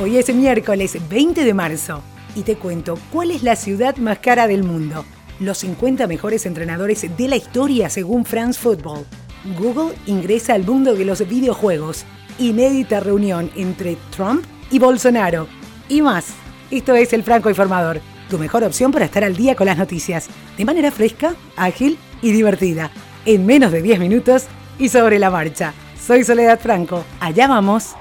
Hoy es miércoles 20 de marzo y te cuento cuál es la ciudad más cara del mundo. Los 50 mejores entrenadores de la historia según France Football. Google ingresa al mundo de los videojuegos. Inédita reunión entre Trump y Bolsonaro. Y más. Esto es El Franco Informador, tu mejor opción para estar al día con las noticias, de manera fresca, ágil y divertida, en menos de 10 minutos y sobre la marcha. Soy Soledad Franco. Allá vamos.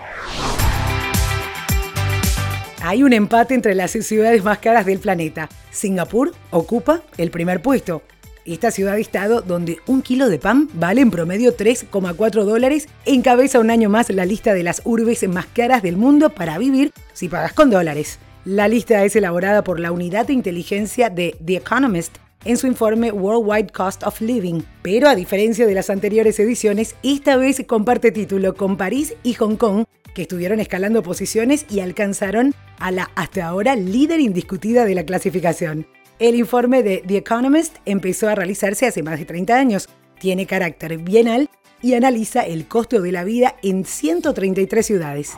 Hay un empate entre las ciudades más caras del planeta. Singapur ocupa el primer puesto. Esta ciudad-estado, donde un kilo de pan vale en promedio 3,4 dólares, encabeza un año más la lista de las urbes más caras del mundo para vivir si pagas con dólares. La lista es elaborada por la unidad de inteligencia de The Economist en su informe Worldwide Cost of Living, pero a diferencia de las anteriores ediciones, esta vez comparte título con París y Hong Kong, que estuvieron escalando posiciones y alcanzaron a la hasta ahora líder indiscutida de la clasificación. El informe de The Economist empezó a realizarse hace más de 30 años, tiene carácter bienal y analiza el costo de la vida en 133 ciudades.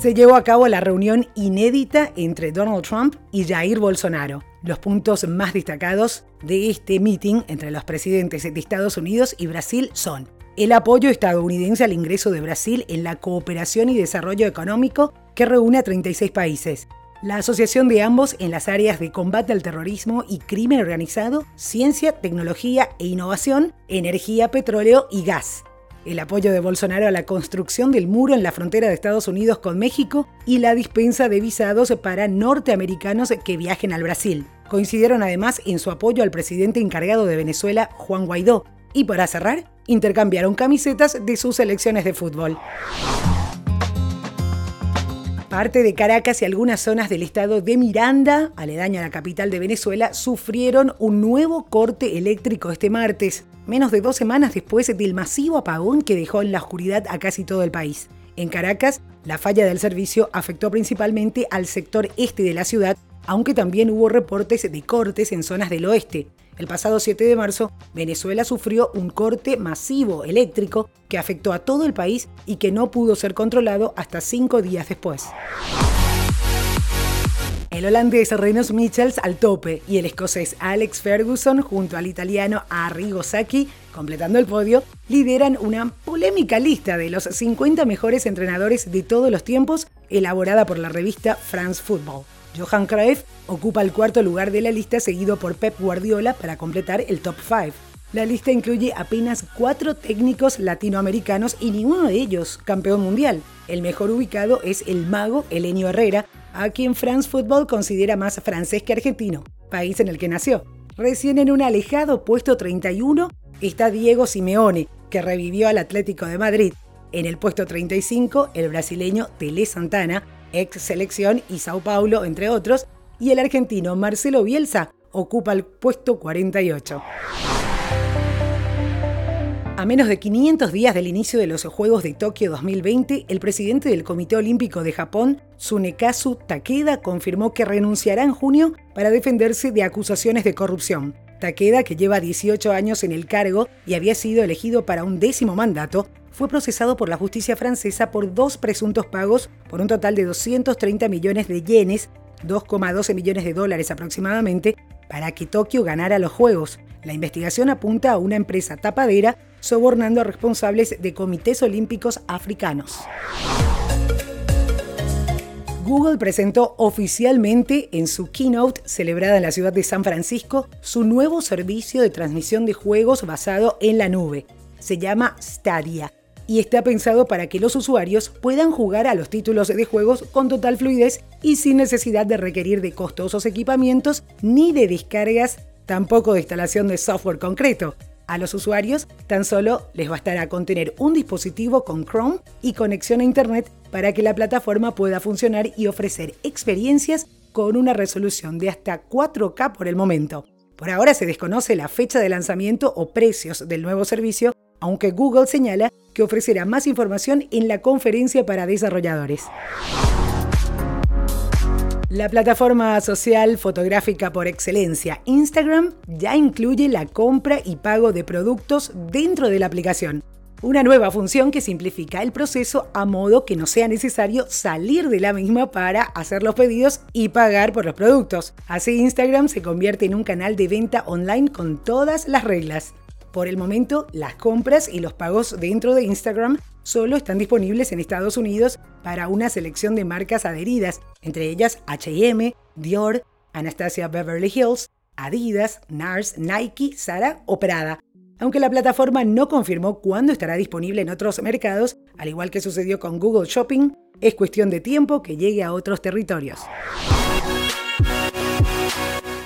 Se llevó a cabo la reunión inédita entre Donald Trump y Jair Bolsonaro. Los puntos más destacados de este meeting entre los presidentes de Estados Unidos y Brasil son el apoyo estadounidense al ingreso de Brasil en la cooperación y desarrollo económico que reúne a 36 países, la asociación de ambos en las áreas de combate al terrorismo y crimen organizado, ciencia, tecnología e innovación, energía, petróleo y gas, el apoyo de Bolsonaro a la construcción del muro en la frontera de Estados Unidos con México y la dispensa de visados para norteamericanos que viajen al Brasil. Coincidieron además en su apoyo al presidente encargado de Venezuela, Juan Guaidó, y para cerrar, intercambiaron camisetas de sus selecciones de fútbol. Parte de Caracas y algunas zonas del estado de Miranda, aledaña a la capital de Venezuela, sufrieron un nuevo corte eléctrico este martes, menos de dos semanas después del masivo apagón que dejó en la oscuridad a casi todo el país. En Caracas, la falla del servicio afectó principalmente al sector este de la ciudad, aunque también hubo reportes de cortes en zonas del oeste. El pasado 7 de marzo, Venezuela sufrió un corte masivo eléctrico que afectó a todo el país y que no pudo ser controlado hasta cinco días después. El holandés Renos Michels al tope y el escocés Alex Ferguson junto al italiano Arrigo Sacchi, completando el podio, lideran una polémica lista de los 50 mejores entrenadores de todos los tiempos elaborada por la revista France Football. Johan Cruyff ocupa el cuarto lugar de la lista seguido por Pep Guardiola para completar el top 5. La lista incluye apenas cuatro técnicos latinoamericanos y ninguno de ellos campeón mundial. El mejor ubicado es el mago Elenio Herrera, a quien France Football considera más francés que argentino, país en el que nació. Recién en un alejado puesto 31 está Diego Simeone, que revivió al Atlético de Madrid. En el puesto 35, el brasileño Tele Santana, ex selección y Sao Paulo, entre otros, y el argentino Marcelo Bielsa ocupa el puesto 48. A menos de 500 días del inicio de los Juegos de Tokio 2020, el presidente del Comité Olímpico de Japón, Tsunekazu Takeda, confirmó que renunciará en junio para defenderse de acusaciones de corrupción. Takeda, que lleva 18 años en el cargo y había sido elegido para un décimo mandato, fue procesado por la justicia francesa por dos presuntos pagos por un total de 230 millones de yenes, 2,12 millones de dólares aproximadamente, para que Tokio ganara los Juegos. La investigación apunta a una empresa tapadera sobornando a responsables de comités olímpicos africanos. Google presentó oficialmente en su keynote celebrada en la ciudad de San Francisco su nuevo servicio de transmisión de juegos basado en la nube. Se llama Stadia y está pensado para que los usuarios puedan jugar a los títulos de juegos con total fluidez y sin necesidad de requerir de costosos equipamientos ni de descargas, tampoco de instalación de software concreto. A los usuarios tan solo les bastará con tener un dispositivo con Chrome y conexión a Internet para que la plataforma pueda funcionar y ofrecer experiencias con una resolución de hasta 4K por el momento. Por ahora se desconoce la fecha de lanzamiento o precios del nuevo servicio, aunque Google señala que ofrecerá más información en la conferencia para desarrolladores. La plataforma social fotográfica por excelencia Instagram ya incluye la compra y pago de productos dentro de la aplicación. una nueva función que simplifica el proceso a modo que no sea necesario salir de la misma para hacer los pedidos y pagar por los productos. Así Instagram se convierte en un canal de venta online con todas las reglas. Por el momento, las compras y los pagos dentro de Instagram solo están disponibles en Estados Unidos para una selección de marcas adheridas, entre ellas HM, Dior, Anastasia Beverly Hills, Adidas, NARS, Nike, Zara o Prada. Aunque la plataforma no confirmó cuándo estará disponible en otros mercados, al igual que sucedió con Google Shopping, es cuestión de tiempo que llegue a otros territorios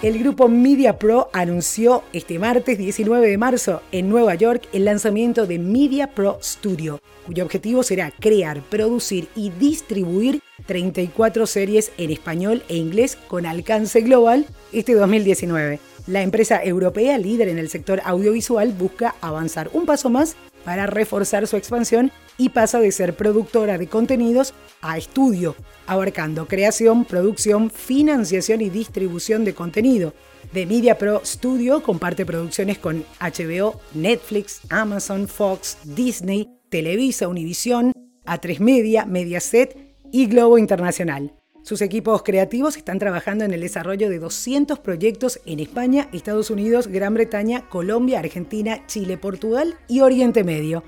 el grupo Media Pro anunció este martes 19 de marzo en Nueva York el lanzamiento de Media Pro Studio, cuyo objetivo será crear, producir y distribuir 34 series en español e inglés con alcance global este 2019. La empresa europea líder en el sector audiovisual busca avanzar un paso más para reforzar su expansión y pasa de ser productora de contenidos a estudio, abarcando creación, producción, financiación y distribución de contenido. The Media Pro Studio comparte producciones con HBO, Netflix, Amazon, Fox, Disney, Televisa, Univision, A3 Media, Mediaset y Globo Internacional. Sus equipos creativos están trabajando en el desarrollo de 200 proyectos en España, Estados Unidos, Gran Bretaña, Colombia, Argentina, Chile, Portugal y Oriente Medio.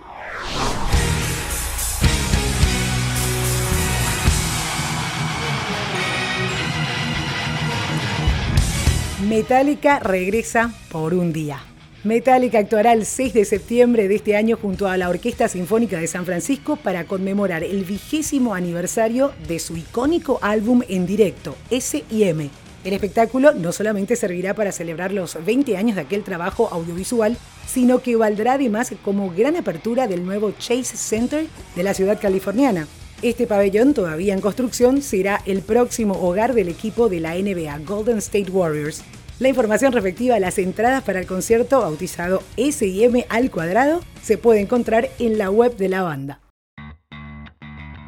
Metallica regresa por un día. Metallica actuará el 6 de septiembre de este año junto a la Orquesta Sinfónica de San Francisco para conmemorar el vigésimo aniversario de su icónico álbum en directo, S&M. El espectáculo no solamente servirá para celebrar los 20 años de aquel trabajo audiovisual, sino que valdrá además como gran apertura del nuevo Chase Center de la ciudad californiana. Este pabellón, todavía en construcción, será el próximo hogar del equipo de la NBA Golden State Warriors. La información respectiva a las entradas para el concierto bautizado S&M al cuadrado se puede encontrar en la web de la banda.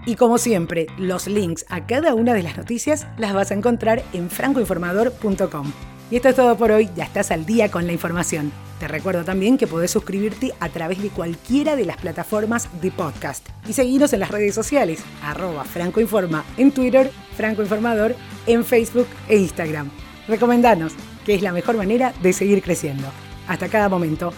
Y como siempre, los links a cada una de las noticias las vas a encontrar en francoinformador.com. Y esto es todo por hoy, ya estás al día con la información. Te recuerdo también que podés suscribirte a través de cualquiera de las plataformas de podcast y seguirnos en las redes sociales, arroba francoinforma en Twitter, francoinformador en Facebook e Instagram. Recomendanos que es la mejor manera de seguir creciendo. Hasta cada momento.